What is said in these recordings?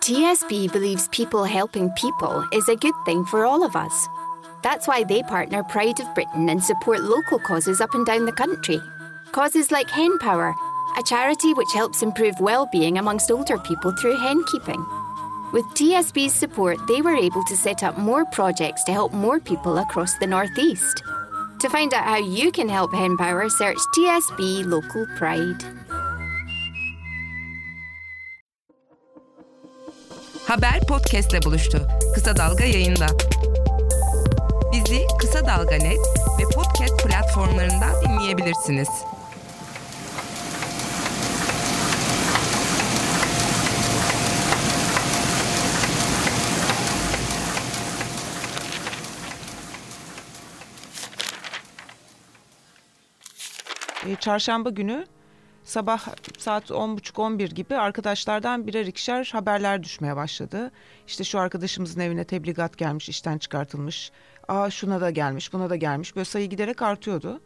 TSB believes people helping people is a good thing for all of us. That's why they partner Pride of Britain and support local causes up and down the country. Causes like Hen Power, a charity which helps improve well-being amongst older people through hen keeping. With TSB's support, they were able to set up more projects to help more people across the Northeast. To find out how you can help Hen Power, search TSB Local Pride. Haber podcastle buluştu. Kısa Dalga yayında. Bizi Kısa Dalga Net ve podcast platformlarından dinleyebilirsiniz. E, çarşamba günü sabah saat 10.30-11 gibi arkadaşlardan birer ikişer haberler düşmeye başladı. İşte şu arkadaşımızın evine tebligat gelmiş, işten çıkartılmış. Aa şuna da gelmiş, buna da gelmiş. Böyle sayı giderek artıyordu.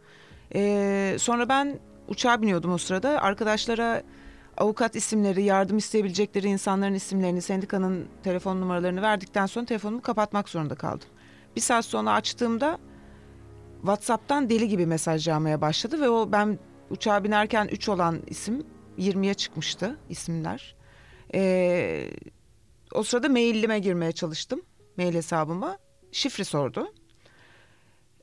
E, sonra ben uçağa biniyordum o sırada. Arkadaşlara avukat isimleri, yardım isteyebilecekleri insanların isimlerini, sendikanın telefon numaralarını verdikten sonra telefonumu kapatmak zorunda kaldım. Bir saat sonra açtığımda WhatsApp'tan deli gibi mesaj yağmaya başladı ve o ben uçağa binerken 3 olan isim 20'ye çıkmıştı isimler. Ee, o sırada mailime girmeye çalıştım. Mail hesabıma. Şifre sordu.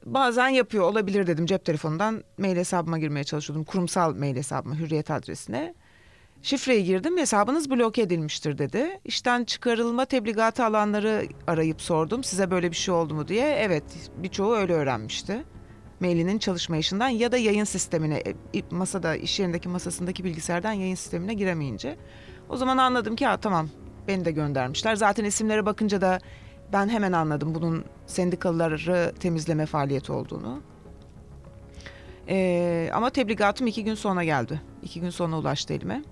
Bazen yapıyor olabilir dedim cep telefonundan mail hesabıma girmeye çalışıyordum. Kurumsal mail hesabıma hürriyet adresine. Şifreyi girdim hesabınız bloke edilmiştir dedi. İşten çıkarılma tebligatı alanları arayıp sordum. Size böyle bir şey oldu mu diye. Evet birçoğu öyle öğrenmişti. Mailinin çalışmayışından ya da yayın sistemine e, masada iş yerindeki masasındaki bilgisayardan yayın sistemine giremeyince. O zaman anladım ki ha tamam beni de göndermişler. Zaten isimlere bakınca da ben hemen anladım bunun sendikalıları temizleme faaliyeti olduğunu. Ee, ama tebligatım iki gün sonra geldi. İki gün sonra ulaştı elime.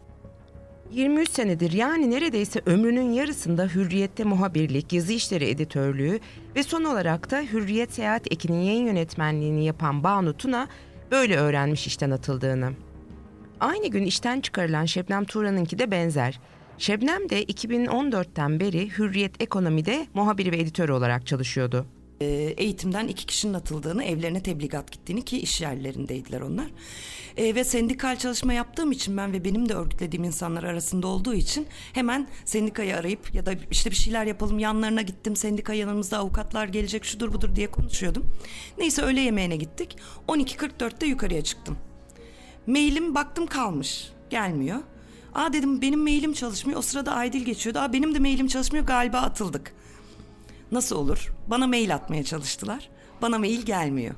23 senedir yani neredeyse ömrünün yarısında Hürriyet'te muhabirlik, yazı işleri editörlüğü ve son olarak da Hürriyet Seyahat Eki'nin yayın yönetmenliğini yapan Banu Tuna böyle öğrenmiş işten atıldığını. Aynı gün işten çıkarılan Şebnem Turan'ınki de benzer. Şebnem de 2014'ten beri Hürriyet Ekonomi'de muhabiri ve editör olarak çalışıyordu. E, eğitimden iki kişinin atıldığını, evlerine tebligat gittiğini ki iş yerlerindeydiler onlar. E, ve sendikal çalışma yaptığım için ben ve benim de örgütlediğim insanlar arasında olduğu için hemen sendikayı arayıp ya da işte bir şeyler yapalım yanlarına gittim. Sendika yanımızda avukatlar gelecek şudur budur diye konuşuyordum. Neyse öğle yemeğine gittik. 12.44'te yukarıya çıktım. Mailim baktım kalmış. Gelmiyor. Aa dedim benim mailim çalışmıyor. O sırada Aydil geçiyordu. Aa benim de mailim çalışmıyor galiba atıldık. Nasıl olur? Bana mail atmaya çalıştılar. Bana mail gelmiyor.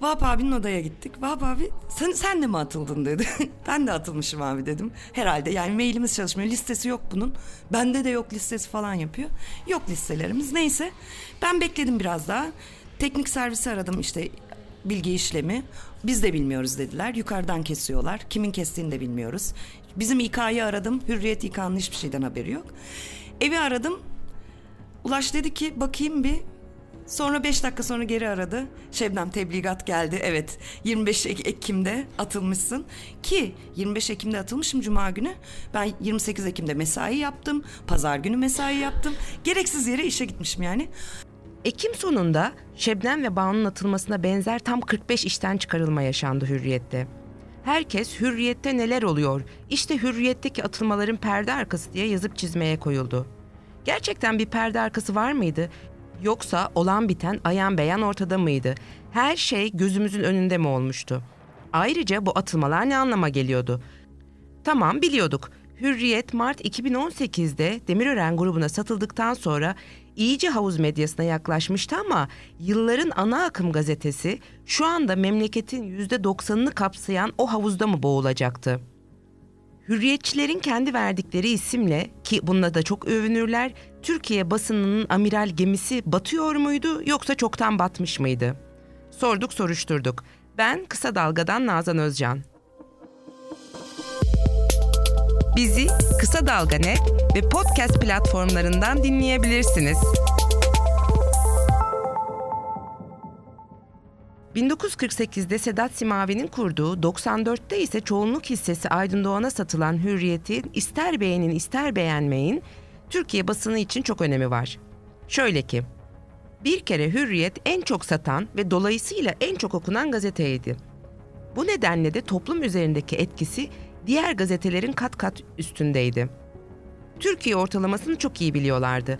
Vahap abinin odaya gittik. Vahap abi sen, sen de mi atıldın dedi. ben de atılmışım abi dedim. Herhalde yani mailimiz çalışmıyor. Listesi yok bunun. Bende de yok listesi falan yapıyor. Yok listelerimiz. Neyse ben bekledim biraz daha. Teknik servisi aradım işte bilgi işlemi. Biz de bilmiyoruz dediler. Yukarıdan kesiyorlar. Kimin kestiğini de bilmiyoruz. Bizim İK'yı aradım. Hürriyet İK'nın hiçbir şeyden haberi yok. Evi aradım. Ulaş dedi ki bakayım bir. Sonra beş dakika sonra geri aradı. Şebnem tebligat geldi. Evet 25 Ekim'de atılmışsın. Ki 25 Ekim'de atılmışım Cuma günü. Ben 28 Ekim'de mesai yaptım. Pazar günü mesai yaptım. Gereksiz yere işe gitmişim yani. Ekim sonunda Şebnem ve Banu'nun atılmasına benzer tam 45 işten çıkarılma yaşandı Hürriyet'te. Herkes Hürriyet'te neler oluyor, işte Hürriyet'teki atılmaların perde arkası diye yazıp çizmeye koyuldu. Gerçekten bir perde arkası var mıydı? Yoksa olan biten ayan beyan ortada mıydı? Her şey gözümüzün önünde mi olmuştu? Ayrıca bu atılmalar ne anlama geliyordu? Tamam biliyorduk. Hürriyet Mart 2018'de Demirören grubuna satıldıktan sonra iyice havuz medyasına yaklaşmıştı ama yılların ana akım gazetesi şu anda memleketin %90'ını kapsayan o havuzda mı boğulacaktı? Hürriyetçilerin kendi verdikleri isimle ki bununla da çok övünürler, Türkiye basınının amiral gemisi batıyor muydu yoksa çoktan batmış mıydı? Sorduk soruşturduk. Ben Kısa Dalga'dan Nazan Özcan. Bizi Kısa Dalga Net ve podcast platformlarından dinleyebilirsiniz. 1948'de Sedat Simavi'nin kurduğu, 94'te ise çoğunluk hissesi Aydın Doğan'a satılan Hürriyet'i ister beğenin ister beğenmeyin Türkiye basını için çok önemi var. Şöyle ki, bir kere Hürriyet en çok satan ve dolayısıyla en çok okunan gazeteydi. Bu nedenle de toplum üzerindeki etkisi diğer gazetelerin kat kat üstündeydi. Türkiye ortalamasını çok iyi biliyorlardı.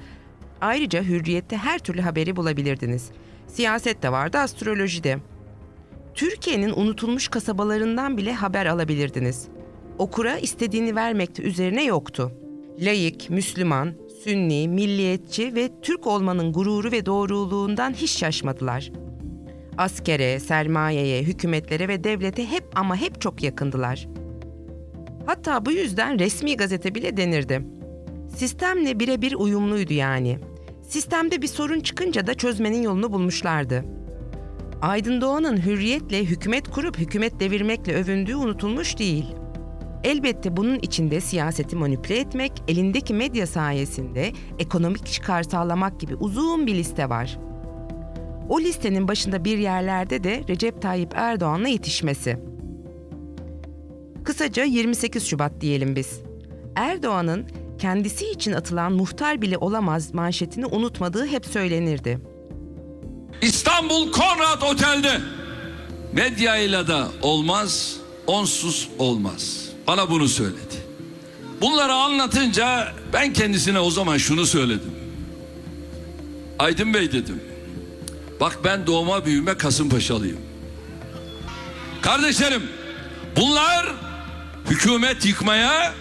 Ayrıca Hürriyet'te her türlü haberi bulabilirdiniz. Siyaset de vardı, astroloji de. Türkiye'nin unutulmuş kasabalarından bile haber alabilirdiniz. Okura istediğini vermekte üzerine yoktu. Layık, Müslüman, Sünni, milliyetçi ve Türk olmanın gururu ve doğruluğundan hiç şaşmadılar. Askere, sermayeye, hükümetlere ve devlete hep ama hep çok yakındılar. Hatta bu yüzden resmi gazete bile denirdi. Sistemle birebir uyumluydu yani. Sistemde bir sorun çıkınca da çözmenin yolunu bulmuşlardı. Aydın Doğan'ın hürriyetle hükümet kurup hükümet devirmekle övündüğü unutulmuş değil. Elbette bunun içinde siyaseti manipüle etmek, elindeki medya sayesinde ekonomik çıkar sağlamak gibi uzun bir liste var. O listenin başında bir yerlerde de Recep Tayyip Erdoğan'la yetişmesi. Kısaca 28 Şubat diyelim biz. Erdoğan'ın kendisi için atılan muhtar bile olamaz manşetini unutmadığı hep söylenirdi. İstanbul Konrad Otel'de medyayla da olmaz, onsuz olmaz. Bana bunu söyledi. Bunları anlatınca ben kendisine o zaman şunu söyledim. Aydın Bey dedim. Bak ben doğma büyüme Kasımpaşalıyım. Kardeşlerim bunlar hükümet yıkmaya,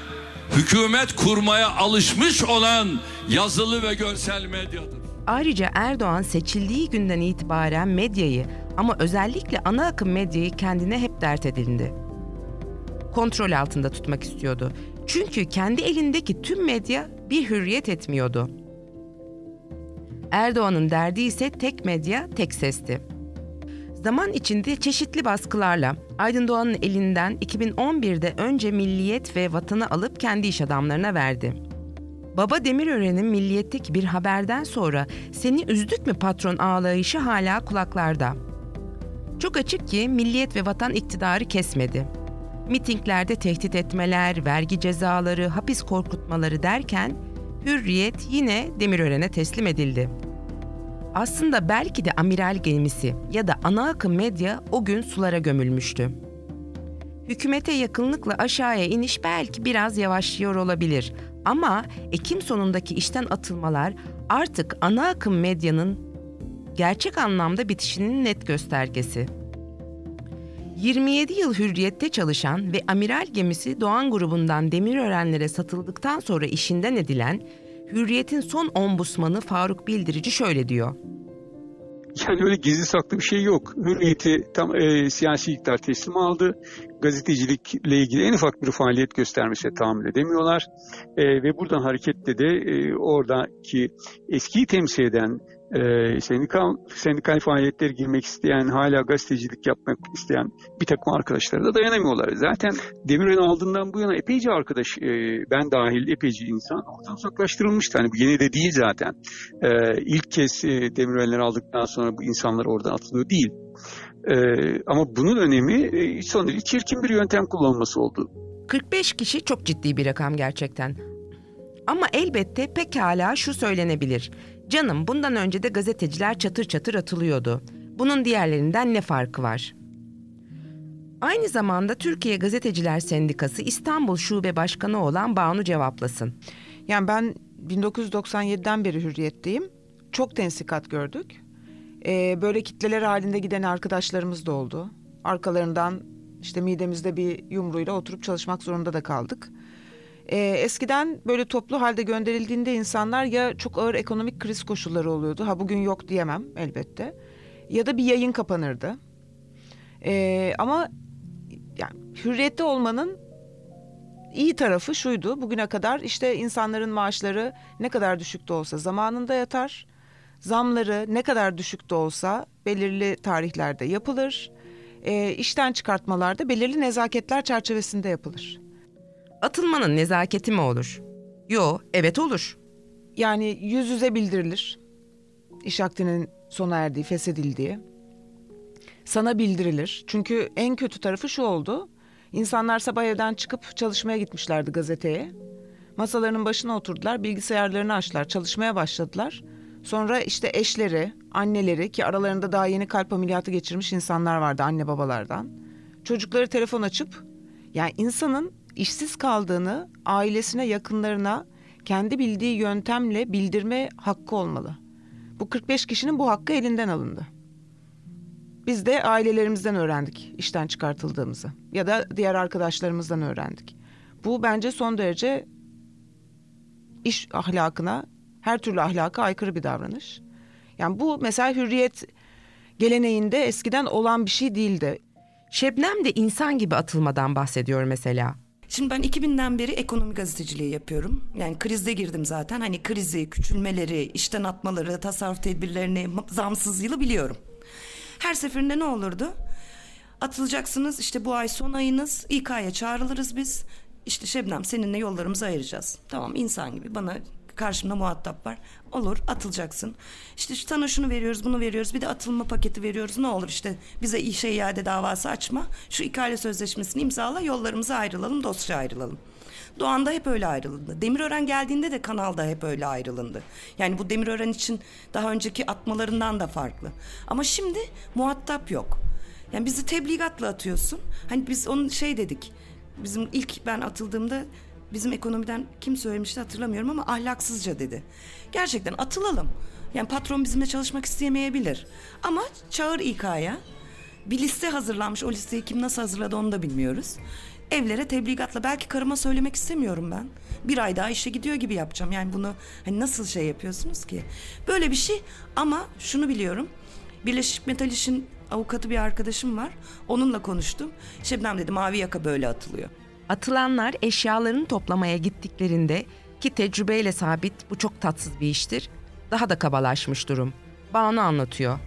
hükümet kurmaya alışmış olan yazılı ve görsel medyadır. Ayrıca Erdoğan seçildiği günden itibaren medyayı ama özellikle ana akım medyayı kendine hep dert edildi. Kontrol altında tutmak istiyordu. Çünkü kendi elindeki tüm medya bir hürriyet etmiyordu. Erdoğan'ın derdi ise tek medya, tek sesti. Zaman içinde çeşitli baskılarla Aydın Doğan'ın elinden 2011'de önce milliyet ve vatanı alıp kendi iş adamlarına verdi. Baba Demirören'in milliyetteki bir haberden sonra seni üzdük mü patron ağlayışı hala kulaklarda. Çok açık ki milliyet ve vatan iktidarı kesmedi. Mitinglerde tehdit etmeler, vergi cezaları, hapis korkutmaları derken hürriyet yine Demirören'e teslim edildi. Aslında belki de amiral gemisi ya da ana akım medya o gün sulara gömülmüştü. Hükümete yakınlıkla aşağıya iniş belki biraz yavaşlıyor olabilir ama Ekim sonundaki işten atılmalar artık ana akım medyanın gerçek anlamda bitişinin net göstergesi. 27 yıl hürriyette çalışan ve amiral gemisi Doğan grubundan Demirörenlere satıldıktan sonra işinden edilen Hürriyet'in son ombusmanı Faruk Bildirici şöyle diyor. Yani öyle gizli saklı bir şey yok. Hürriyeti tam e, siyasi iktidar teslim aldı. Gazetecilikle ilgili en ufak bir faaliyet göstermesine tahammül edemiyorlar. E, ve buradan hareketle de e, oradaki eskiyi temsil eden e, sendikal, sendikal faaliyetlere girmek isteyen, hala gazetecilik yapmak isteyen bir takım arkadaşlara da dayanamıyorlar. Zaten Demirören aldığından bu yana epeyce arkadaş, e, ben dahil epeyce insan oradan uzaklaştırılmıştı. Hani bu yeni de değil zaten. E, ilk kez e, Demirörenleri aldıktan sonra bu insanlar oradan atılıyor değil. E, ama bunun önemi e, son derece çirkin bir yöntem kullanılması oldu. 45 kişi çok ciddi bir rakam gerçekten. Ama elbette pekala şu söylenebilir. Canım bundan önce de gazeteciler çatır çatır atılıyordu. Bunun diğerlerinden ne farkı var? Aynı zamanda Türkiye Gazeteciler Sendikası İstanbul Şube Başkanı olan Banu cevaplasın. Yani ben 1997'den beri hürriyetteyim. Çok tensikat gördük. Ee, böyle kitleler halinde giden arkadaşlarımız da oldu. Arkalarından işte midemizde bir yumruğuyla oturup çalışmak zorunda da kaldık. Ee, eskiden böyle toplu halde gönderildiğinde insanlar ya çok ağır ekonomik kriz koşulları oluyordu. Ha bugün yok diyemem elbette. Ya da bir yayın kapanırdı. Ee, ama yani hürriyette olmanın iyi tarafı şuydu. Bugüne kadar işte insanların maaşları ne kadar düşük de olsa zamanında yatar. Zamları ne kadar düşük de olsa belirli tarihlerde yapılır. E, işten çıkartmalar da belirli nezaketler çerçevesinde yapılır. Atılmanın nezaketi mi olur? Yo, evet olur. Yani yüz yüze bildirilir. İş akdinin sona erdiği, feshedildiği. sana bildirilir. Çünkü en kötü tarafı şu oldu. İnsanlar sabah evden çıkıp çalışmaya gitmişlerdi gazeteye. Masalarının başına oturdular, bilgisayarlarını açtılar, çalışmaya başladılar. Sonra işte eşleri, anneleri ki aralarında daha yeni kalp ameliyatı geçirmiş insanlar vardı anne babalardan. Çocukları telefon açıp yani insanın işsiz kaldığını ailesine, yakınlarına kendi bildiği yöntemle bildirme hakkı olmalı. Bu 45 kişinin bu hakkı elinden alındı. Biz de ailelerimizden öğrendik işten çıkartıldığımızı ya da diğer arkadaşlarımızdan öğrendik. Bu bence son derece iş ahlakına, her türlü ahlaka aykırı bir davranış. Yani bu mesela hürriyet geleneğinde eskiden olan bir şey değildi. Şebnem de insan gibi atılmadan bahsediyor mesela. Şimdi ben 2000'den beri ekonomi gazeteciliği yapıyorum. Yani krizde girdim zaten. Hani krizi, küçülmeleri, işten atmaları, tasarruf tedbirlerini, zamsız yılı biliyorum. Her seferinde ne olurdu? Atılacaksınız işte bu ay son ayınız İK'ya çağrılırız biz. İşte Şebnem seninle yollarımızı ayıracağız. Tamam insan gibi bana karşımda muhatap var. Olur atılacaksın. İşte sana şunu veriyoruz bunu veriyoruz bir de atılma paketi veriyoruz. Ne olur işte bize işe iade davası açma. Şu ikale sözleşmesini imzala yollarımıza ayrılalım dosya ayrılalım. Doğan'da hep öyle ayrılındı. Demirören geldiğinde de kanalda hep öyle ayrılındı. Yani bu Demirören için daha önceki atmalarından da farklı. Ama şimdi muhatap yok. Yani bizi tebligatla atıyorsun. Hani biz onun şey dedik. Bizim ilk ben atıldığımda bizim ekonomiden kim söylemişti hatırlamıyorum ama ahlaksızca dedi. Gerçekten atılalım. Yani patron bizimle çalışmak isteyemeyebilir. Ama çağır İK'ya. Bir liste hazırlanmış. O listeyi kim nasıl hazırladı onu da bilmiyoruz. Evlere tebligatla belki karıma söylemek istemiyorum ben. Bir ay daha işe gidiyor gibi yapacağım. Yani bunu hani nasıl şey yapıyorsunuz ki? Böyle bir şey ama şunu biliyorum. Birleşik Metal İş'in avukatı bir arkadaşım var. Onunla konuştum. Şebnem dedi mavi yaka böyle atılıyor. Atılanlar eşyalarını toplamaya gittiklerinde ki tecrübeyle sabit bu çok tatsız bir iştir. Daha da kabalaşmış durum. Banu anlatıyor.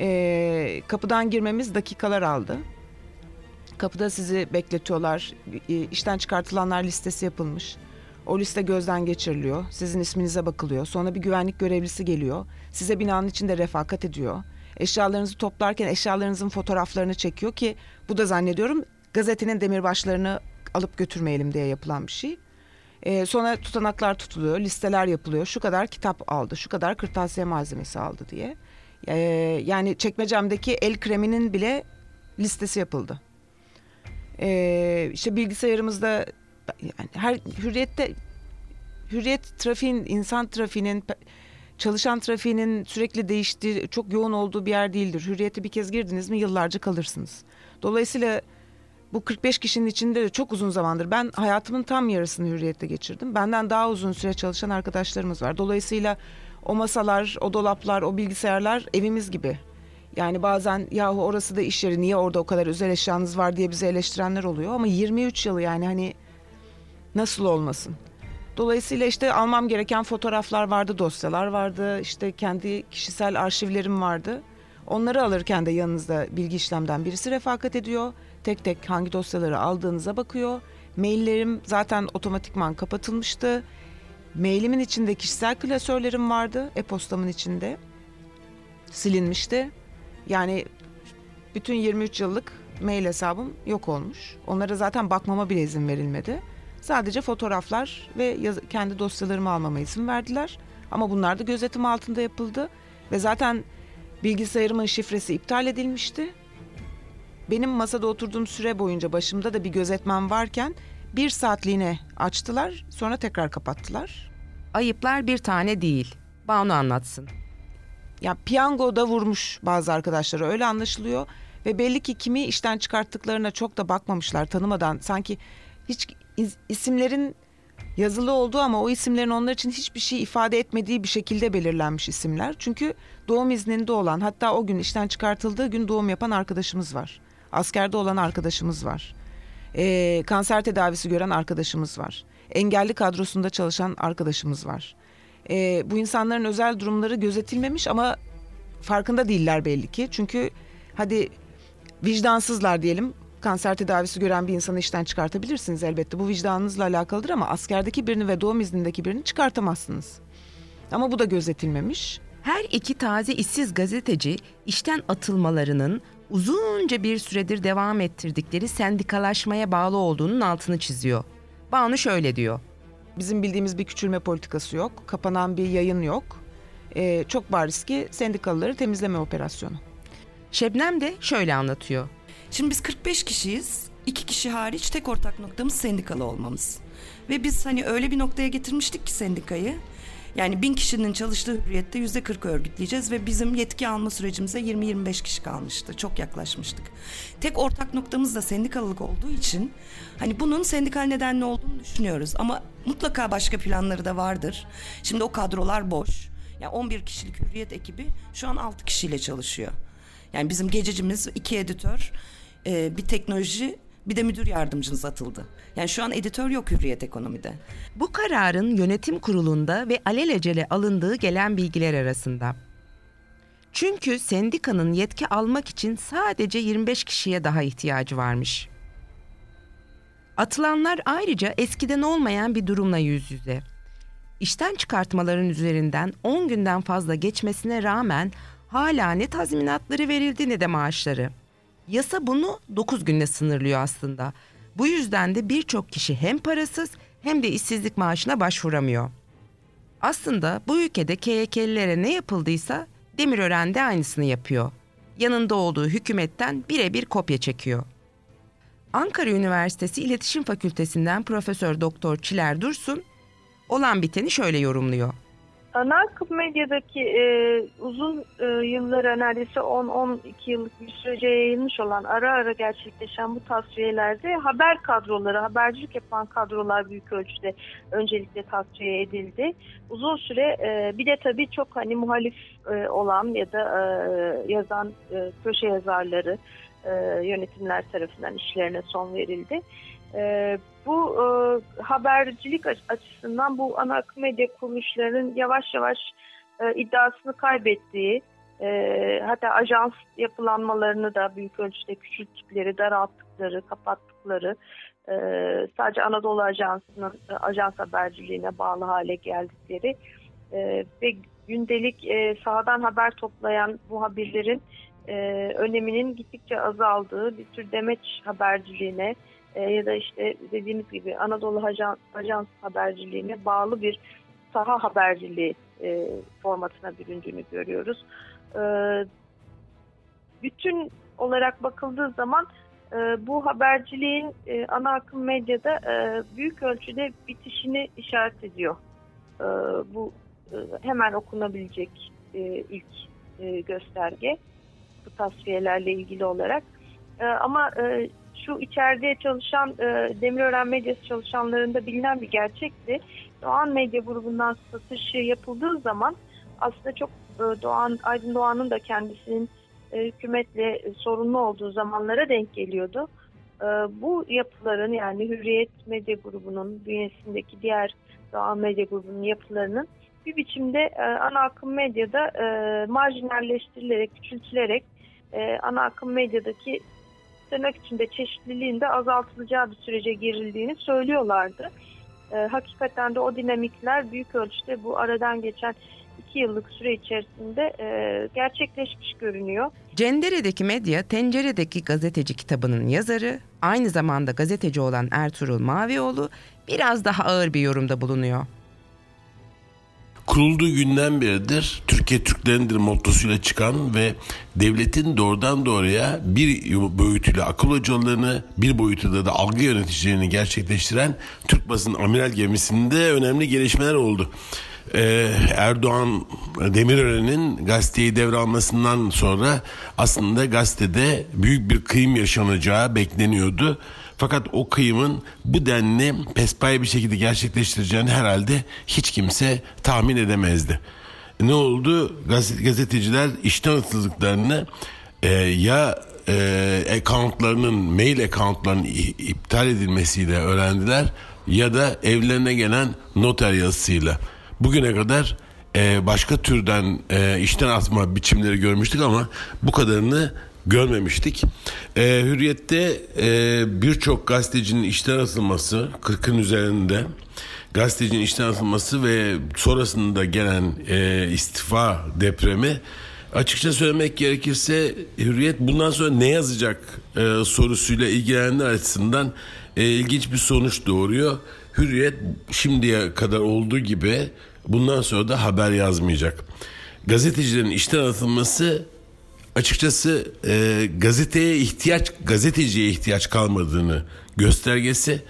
Ee, kapıdan girmemiz dakikalar aldı. Kapıda sizi bekletiyorlar. İşten çıkartılanlar listesi yapılmış. O liste gözden geçiriliyor. Sizin isminize bakılıyor. Sonra bir güvenlik görevlisi geliyor. Size binanın içinde refakat ediyor. Eşyalarınızı toplarken eşyalarınızın fotoğraflarını çekiyor ki bu da zannediyorum gazetenin demirbaşlarını alıp götürmeyelim diye yapılan bir şey. Ee, sonra tutanaklar tutuluyor, listeler yapılıyor. Şu kadar kitap aldı, şu kadar kırtasiye malzemesi aldı diye. Ee, yani çekmecemdeki el kreminin bile listesi yapıldı. Ee, işte bilgisayarımızda yani her hürriyette hürriyet trafiğin, insan trafiğinin çalışan trafiğinin sürekli değiştiği, çok yoğun olduğu bir yer değildir. Hürriyete bir kez girdiniz mi yıllarca kalırsınız. Dolayısıyla bu 45 kişinin içinde de çok uzun zamandır ben hayatımın tam yarısını hürriyette geçirdim. Benden daha uzun süre çalışan arkadaşlarımız var. Dolayısıyla o masalar, o dolaplar, o bilgisayarlar evimiz gibi. Yani bazen yahu orası da iş yeri niye orada o kadar özel eşyanız var diye bizi eleştirenler oluyor. Ama 23 yıl yani hani nasıl olmasın? Dolayısıyla işte almam gereken fotoğraflar vardı, dosyalar vardı, işte kendi kişisel arşivlerim vardı. Onları alırken de yanınızda bilgi işlemden birisi refakat ediyor. Tek tek hangi dosyaları aldığınıza bakıyor. Maillerim zaten otomatikman kapatılmıştı. Mailimin içinde kişisel klasörlerim vardı. E-postamın içinde. Silinmişti. Yani bütün 23 yıllık mail hesabım yok olmuş. Onlara zaten bakmama bile izin verilmedi. Sadece fotoğraflar ve yaz- kendi dosyalarımı almama izin verdiler. Ama bunlar da gözetim altında yapıldı. Ve zaten bilgisayarımın şifresi iptal edilmişti. Benim masada oturduğum süre boyunca başımda da bir gözetmen varken bir saatliğine açtılar sonra tekrar kapattılar. Ayıplar bir tane değil. Banu anlatsın. Ya piyango da vurmuş bazı arkadaşlara öyle anlaşılıyor. Ve belli ki kimi işten çıkarttıklarına çok da bakmamışlar tanımadan. Sanki hiç is- isimlerin yazılı olduğu ama o isimlerin onlar için hiçbir şey ifade etmediği bir şekilde belirlenmiş isimler. Çünkü doğum izninde olan hatta o gün işten çıkartıldığı gün doğum yapan arkadaşımız var. Askerde olan arkadaşımız var. Ee, kanser tedavisi gören arkadaşımız var. Engelli kadrosunda çalışan arkadaşımız var. Ee, bu insanların özel durumları gözetilmemiş ama farkında değiller belli ki. Çünkü hadi vicdansızlar diyelim. Kanser tedavisi gören bir insanı işten çıkartabilirsiniz elbette. Bu vicdanınızla alakalıdır ama askerdeki birini ve doğum iznindeki birini çıkartamazsınız. Ama bu da gözetilmemiş. Her iki taze işsiz gazeteci işten atılmalarının uzunca bir süredir devam ettirdikleri sendikalaşmaya bağlı olduğunun altını çiziyor. Banu şöyle diyor. Bizim bildiğimiz bir küçülme politikası yok. Kapanan bir yayın yok. Ee, çok bariz ki sendikalıları temizleme operasyonu. Şebnem de şöyle anlatıyor. Şimdi biz 45 kişiyiz. İki kişi hariç tek ortak noktamız sendikalı olmamız. Ve biz hani öyle bir noktaya getirmiştik ki sendikayı. Yani bin kişinin çalıştığı hürriyette yüzde 40 örgütleyeceğiz ve bizim yetki alma sürecimize 20-25 kişi kalmıştı. Çok yaklaşmıştık. Tek ortak noktamız da sendikalılık olduğu için hani bunun sendikal nedenli olduğunu düşünüyoruz. Ama mutlaka başka planları da vardır. Şimdi o kadrolar boş. Yani 11 kişilik hürriyet ekibi şu an 6 kişiyle çalışıyor. Yani bizim gececimiz iki editör, bir teknoloji, bir de müdür yardımcımız atıldı. Yani şu an editör yok Hürriyet Ekonomi'de. Bu kararın yönetim kurulunda ve alelacele alındığı gelen bilgiler arasında. Çünkü sendikanın yetki almak için sadece 25 kişiye daha ihtiyacı varmış. Atılanlar ayrıca eskiden olmayan bir durumla yüz yüze. İşten çıkartmaların üzerinden 10 günden fazla geçmesine rağmen hala ne tazminatları verildi ne de maaşları. Yasa bunu 9 günde sınırlıyor aslında. Bu yüzden de birçok kişi hem parasız hem de işsizlik maaşına başvuramıyor. Aslında bu ülkede KYK'lilere ne yapıldıysa Demirören de aynısını yapıyor. Yanında olduğu hükümetten birebir kopya çekiyor. Ankara Üniversitesi İletişim Fakültesinden Profesör Doktor Çiler Dursun olan biteni şöyle yorumluyor. Ana akım medyadaki e, uzun e, yıllara neredeyse 10-12 yıllık bir sürece yayılmış olan ara ara gerçekleşen bu tasfiyelerde haber kadroları, habercilik yapan kadrolar büyük ölçüde öncelikle tasfiye edildi. Uzun süre e, bir de tabii çok hani muhalif e, olan ya da e, yazan e, köşe yazarları e, yönetimler tarafından işlerine son verildi. Bu e, habercilik açısından bu ana akım medya kuruluşlarının yavaş yavaş e, iddiasını kaybettiği, e, hatta ajans yapılanmalarını da büyük ölçüde küçülttükleri, daralttıkları, kapattıkları, e, sadece Anadolu Ajansı'nın e, ajans haberciliğine bağlı hale geldikleri e, ve gündelik e, sahadan haber toplayan bu haberlerin e, öneminin gittikçe azaldığı bir tür demeç haberciliğine, e, ya da işte dediğimiz gibi Anadolu Ajans, Ajans haberciliğine bağlı bir saha haberciliği e, formatına büründüğünü görüyoruz. E, bütün olarak bakıldığı zaman e, bu haberciliğin e, ana akım medyada e, büyük ölçüde bitişini işaret ediyor. E, bu e, hemen okunabilecek e, ilk e, gösterge bu tasfiyelerle ilgili olarak. E, ama e, şu içeride çalışan e, Demirören Medyası çalışanlarında bilinen bir gerçekti. Doğan Medya grubundan satışı yapıldığı zaman aslında çok e, Doğan Aydın Doğan'ın da kendisinin e, hükümetle sorunlu olduğu zamanlara denk geliyordu. E, bu yapıların yani Hürriyet Medya grubunun bünyesindeki diğer Doğan Medya grubunun yapılarının bir biçimde e, ana akım medyada e, marjinalleştirilerek, küçültülerek e, ana akım medyadaki tırnak içinde çeşitliliğin de azaltılacağı bir sürece girildiğini söylüyorlardı. E, hakikaten de o dinamikler büyük ölçüde bu aradan geçen iki yıllık süre içerisinde e, gerçekleşmiş görünüyor. Cendere'deki medya, Tencere'deki gazeteci kitabının yazarı, aynı zamanda gazeteci olan Ertuğrul Mavioğlu biraz daha ağır bir yorumda bulunuyor kurulduğu günden beridir Türkiye Türklerindir mottosuyla çıkan ve devletin doğrudan doğruya bir boyutuyla akıl hocalarını bir boyutuyla da algı yöneticilerini gerçekleştiren Türk basın amiral gemisinde önemli gelişmeler oldu. Ee, Erdoğan Demirören'in gazeteyi devralmasından sonra aslında gazetede büyük bir kıyım yaşanacağı bekleniyordu. Fakat o kıyımın bu denli pespay bir şekilde gerçekleştireceğini herhalde hiç kimse tahmin edemezdi. Ne oldu? Gazet, gazeteciler işten atıldıklarını e, ya e, accountlarının, mail accountlarının iptal edilmesiyle öğrendiler ya da evlerine gelen noter yazısıyla. Bugüne kadar e, başka türden e, işten atma biçimleri görmüştük ama bu kadarını görmemiştik. E, Hürriyet'te e, birçok gazetecinin işten atılması 40'ın üzerinde gazetecinin işten atılması ve sonrasında gelen e, istifa depremi Açıkça söylemek gerekirse Hürriyet bundan sonra ne yazacak e, sorusuyla ilgilenenler açısından e, ilginç bir sonuç doğuruyor. Hürriyet şimdiye kadar olduğu gibi bundan sonra da haber yazmayacak. Gazetecilerin işten atılması açıkçası e, gazeteye ihtiyaç, gazeteciye ihtiyaç kalmadığını göstergesi.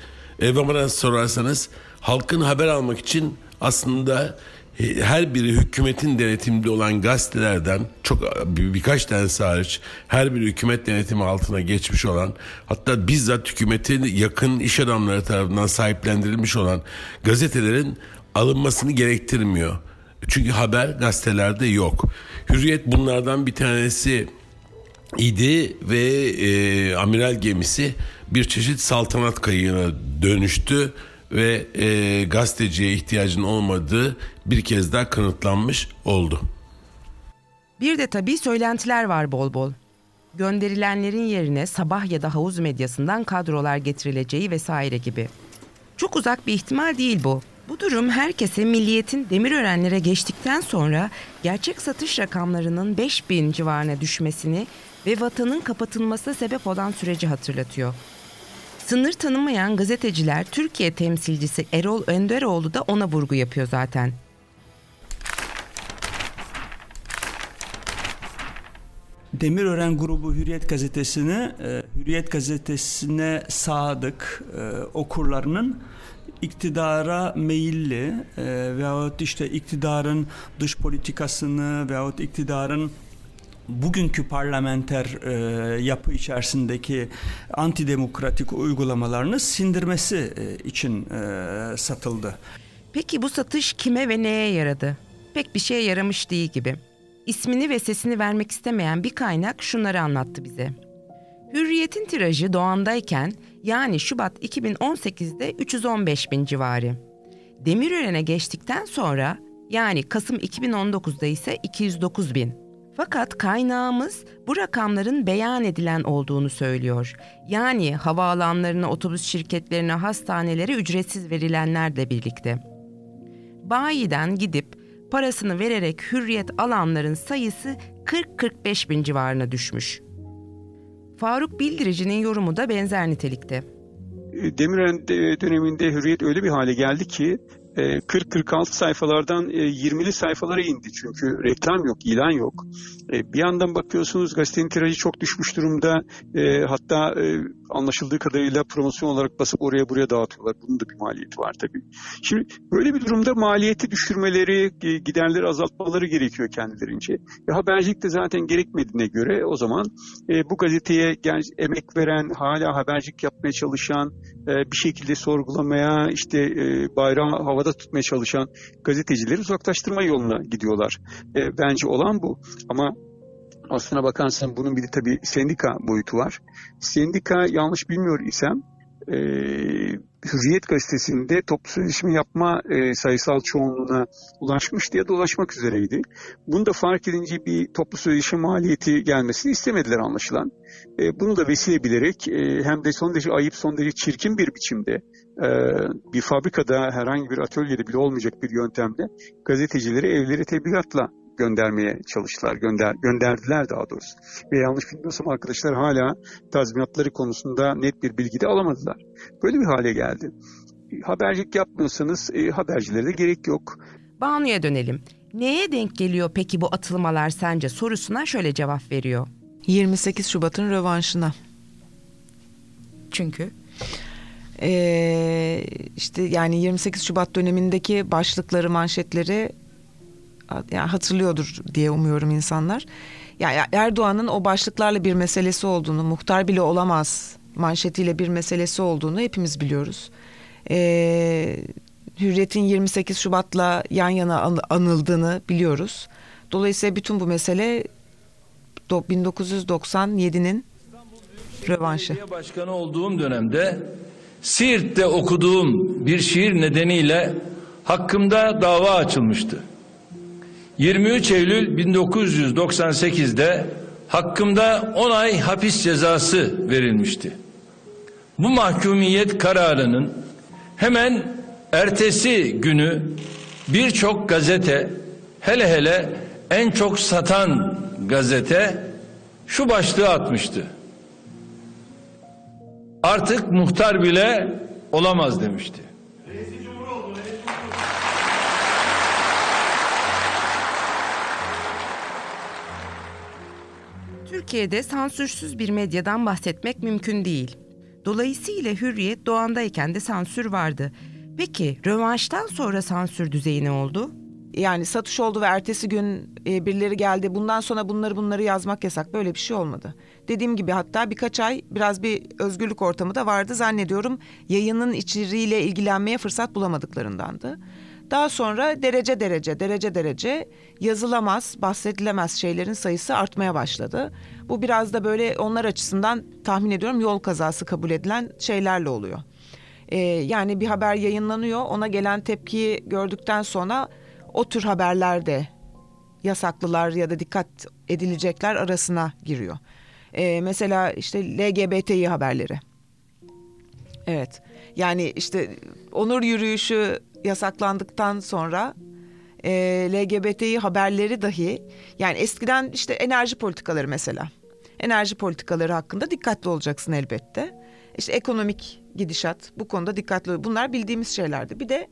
E, bana sorarsanız halkın haber almak için aslında e, her biri hükümetin denetiminde olan gazetelerden çok bir, birkaç tanesi hariç her biri hükümet denetimi altına geçmiş olan hatta bizzat hükümetin yakın iş adamları tarafından sahiplendirilmiş olan gazetelerin alınmasını gerektirmiyor. Çünkü haber gazetelerde yok. Hürriyet bunlardan bir tanesi idi ve e, amiral gemisi bir çeşit saltanat kayığına dönüştü ve e, gazeteciye ihtiyacın olmadığı bir kez daha kanıtlanmış oldu. Bir de tabii söylentiler var bol bol. Gönderilenlerin yerine sabah ya da havuz medyasından kadrolar getirileceği vesaire gibi. Çok uzak bir ihtimal değil bu. Bu durum herkese milliyetin Demirörenlere geçtikten sonra gerçek satış rakamlarının 5000 civarına düşmesini ve vatanın kapatılmasına sebep olan süreci hatırlatıyor. Sınır tanımayan gazeteciler Türkiye temsilcisi Erol Önderoğlu da ona vurgu yapıyor zaten. Demirören grubu Hürriyet gazetesini e, Hürriyet gazetesine sadık e, okurlarının iktidara meyilli e, veyahut işte iktidarın dış politikasını veyahut iktidarın bugünkü parlamenter e, yapı içerisindeki antidemokratik uygulamalarını sindirmesi e, için e, satıldı. Peki bu satış kime ve neye yaradı? Pek bir şeye yaramış değil gibi. İsmini ve sesini vermek istemeyen bir kaynak şunları anlattı bize. Hürriyet'in tirajı doğandayken yani Şubat 2018'de 315 bin civarı. Demirören'e geçtikten sonra yani Kasım 2019'da ise 209 bin. Fakat kaynağımız bu rakamların beyan edilen olduğunu söylüyor. Yani havaalanlarına, otobüs şirketlerine, hastanelere ücretsiz verilenlerle birlikte. Bayiden gidip parasını vererek hürriyet alanların sayısı 40-45 bin civarına düşmüş. Faruk Bildirici'nin yorumu da benzer nitelikte. Demirören döneminde hürriyet öyle bir hale geldi ki 40-46 e, sayfalardan 20'li e, sayfalara indi çünkü reklam yok, ilan yok. E, bir yandan bakıyorsunuz gazetenin tirajı çok düşmüş durumda. Hatta anlaşıldığı kadarıyla promosyon olarak basıp oraya buraya dağıtıyorlar. Bunun da bir maliyeti var tabii. Şimdi böyle bir durumda maliyeti düşürmeleri, giderleri azaltmaları gerekiyor kendilerince. E, habercilik de zaten gerekmediğine göre o zaman bu gazeteye emek veren, hala habercilik yapmaya çalışan, bir şekilde sorgulamaya, işte bayrağı hava havada tutmaya çalışan gazetecileri uzaklaştırma yoluna gidiyorlar. E, bence olan bu. Ama aslına bakarsan bunun bir de tabii sendika boyutu var. Sendika yanlış bilmiyor isem e, Hürriyet gazetesinde toplu sözleşme yapma e, sayısal çoğunluğuna ulaşmış diye dolaşmak üzereydi. Bunu da fark edince bir toplu sözleşme maliyeti gelmesini istemediler anlaşılan. E, bunu da vesile bilerek e, hem de son derece ayıp, son derece çirkin bir biçimde e, bir fabrikada herhangi bir atölyede bile olmayacak bir yöntemle gazetecileri evleri tebligatla göndermeye çalıştılar. Gönder, gönderdiler daha doğrusu. Ve yanlış bilmiyorsam arkadaşlar hala tazminatları konusunda net bir bilgi de alamadılar. Böyle bir hale geldi. Habercilik yapmıyorsanız e, habercilere de gerek yok. Banu'ya dönelim. Neye denk geliyor peki bu atılmalar sence sorusuna şöyle cevap veriyor. 28 Şubat'ın rövanşına. Çünkü? Ee, işte yani 28 Şubat dönemindeki başlıkları, manşetleri yani hatırlıyordur diye umuyorum insanlar. Yani Erdoğan'ın o başlıklarla bir meselesi olduğunu, muhtar bile olamaz manşetiyle bir meselesi olduğunu hepimiz biliyoruz. Ee, Hürriyet'in 28 Şubat'la yan yana anıldığını biliyoruz. Dolayısıyla bütün bu mesele 1997'nin rövanşı. Başkanı olduğum dönemde Siirt'te okuduğum bir şiir nedeniyle hakkımda dava açılmıştı. 23 Eylül 1998'de hakkımda 10 ay hapis cezası verilmişti. Bu mahkumiyet kararının hemen ertesi günü birçok gazete hele hele en çok satan gazete şu başlığı atmıştı. Artık muhtar bile olamaz demişti. Türkiye'de sansürsüz bir medyadan bahsetmek mümkün değil. Dolayısıyla hürriyet doğandayken de sansür vardı. Peki rövanştan sonra sansür düzeyi ne oldu? Yani satış oldu ve ertesi gün e, birileri geldi. Bundan sonra bunları bunları yazmak yasak. Böyle bir şey olmadı. Dediğim gibi hatta birkaç ay biraz bir özgürlük ortamı da vardı zannediyorum. Yayının içeriğiyle ilgilenmeye fırsat bulamadıklarındandı. Daha sonra derece derece, derece derece yazılamaz, bahsedilemez şeylerin sayısı artmaya başladı. Bu biraz da böyle onlar açısından tahmin ediyorum yol kazası kabul edilen şeylerle oluyor. Ee, yani bir haber yayınlanıyor, ona gelen tepkiyi gördükten sonra o tür haberler de yasaklılar ya da dikkat edilecekler arasına giriyor. Ee, mesela işte LGBTİ haberleri. Evet. Yani işte onur yürüyüşü yasaklandıktan sonra e, LGBTİ haberleri dahi yani eskiden işte enerji politikaları mesela. Enerji politikaları hakkında dikkatli olacaksın elbette. İşte ekonomik gidişat bu konuda dikkatli. Bunlar bildiğimiz şeylerdi. Bir de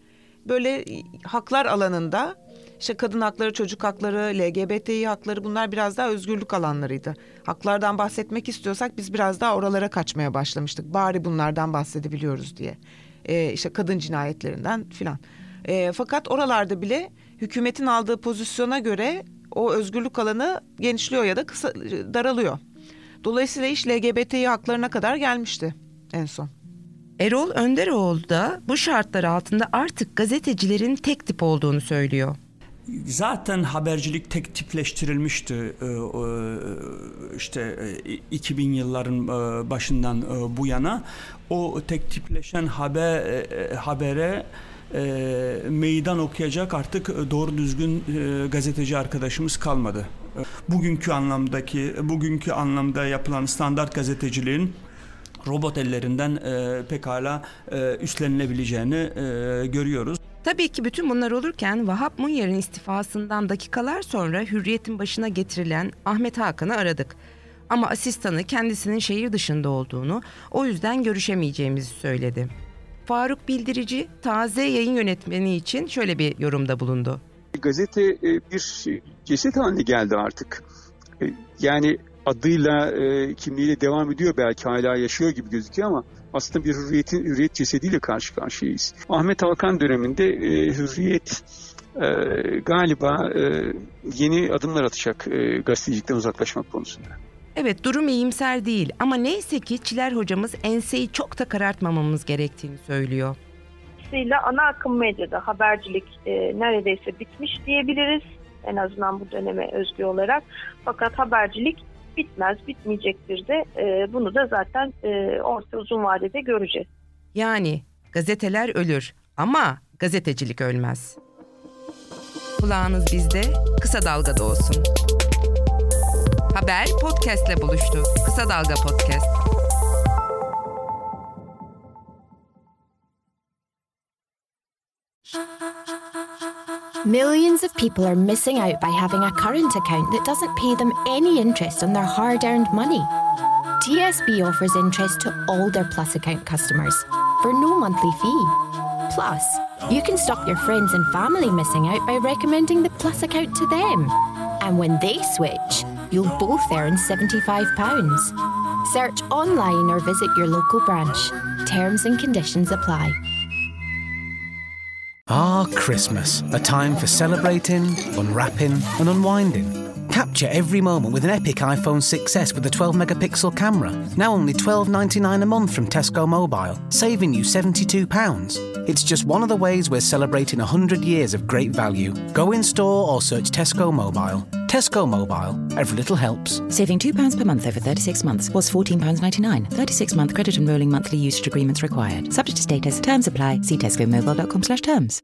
böyle haklar alanında işte kadın hakları, çocuk hakları, LGBTİ hakları bunlar biraz daha özgürlük alanlarıydı. Haklardan bahsetmek istiyorsak biz biraz daha oralara kaçmaya başlamıştık. Bari bunlardan bahsedebiliyoruz diye. Ee, işte kadın cinayetlerinden filan. Ee, fakat oralarda bile hükümetin aldığı pozisyona göre o özgürlük alanı genişliyor ya da kısa, daralıyor. Dolayısıyla iş LGBTİ haklarına kadar gelmişti en son. Erol Önderoğlu da bu şartlar altında artık gazetecilerin tek tip olduğunu söylüyor. Zaten habercilik tek tipleştirilmişti e, işte 2000 e, yılların e, başından bu yana. O tek tipleşen haber habere meydan okuyacak artık doğru düzgün gazeteci arkadaşımız kalmadı. Bugünkü anlamdaki bugünkü anlamda yapılan standart gazeteciliğin robot ellerinden e, pekala e, üstlenilebileceğini e, görüyoruz. Tabii ki bütün bunlar olurken Vahap Munyer'in istifasından dakikalar sonra hürriyetin başına getirilen Ahmet Hakan'ı aradık. Ama asistanı kendisinin şehir dışında olduğunu, o yüzden görüşemeyeceğimizi söyledi. Faruk Bildirici, taze yayın yönetmeni için şöyle bir yorumda bulundu. Gazete e, bir ceset haline geldi artık. E, yani adıyla, e, kimliğiyle devam ediyor belki hala yaşıyor gibi gözüküyor ama aslında bir hürriyetin hürriyet cesediyle karşı karşıyayız. Ahmet Hakan döneminde e, hürriyet e, galiba e, yeni adımlar atacak e, gazetecilikten uzaklaşmak konusunda. Evet durum iyimser değil ama neyse ki Çiler hocamız enseyi çok da karartmamamız gerektiğini söylüyor. Dolayısıyla ana akım medyada habercilik e, neredeyse bitmiş diyebiliriz. En azından bu döneme özgü olarak. Fakat habercilik bitmez, bitmeyecektir de e, bunu da zaten e, orta uzun vadede göreceğiz. Yani gazeteler ölür ama gazetecilik ölmez. Kulağınız bizde, kısa dalgada olsun. Haber podcastle buluştu. Kısa Dalga Podcast. Millions of people are missing out by having a current account that doesn't pay them any interest on their hard earned money. TSB offers interest to all their Plus account customers for no monthly fee. Plus, you can stop your friends and family missing out by recommending the Plus account to them. And when they switch, you'll both earn £75. Search online or visit your local branch. Terms and conditions apply. Ah, Christmas, a time for celebrating, unwrapping, and unwinding. Capture every moment with an epic iPhone 6s with a 12 megapixel camera. Now only $12.99 a month from Tesco Mobile, saving you £72. It's just one of the ways we're celebrating 100 years of great value. Go in store or search Tesco Mobile. Tesco Mobile, every little helps. Saving £2 per month over 36 months was £14.99. 36 month credit and rolling monthly usage agreements required. Subject to status, terms apply. See tescomobile.com slash terms.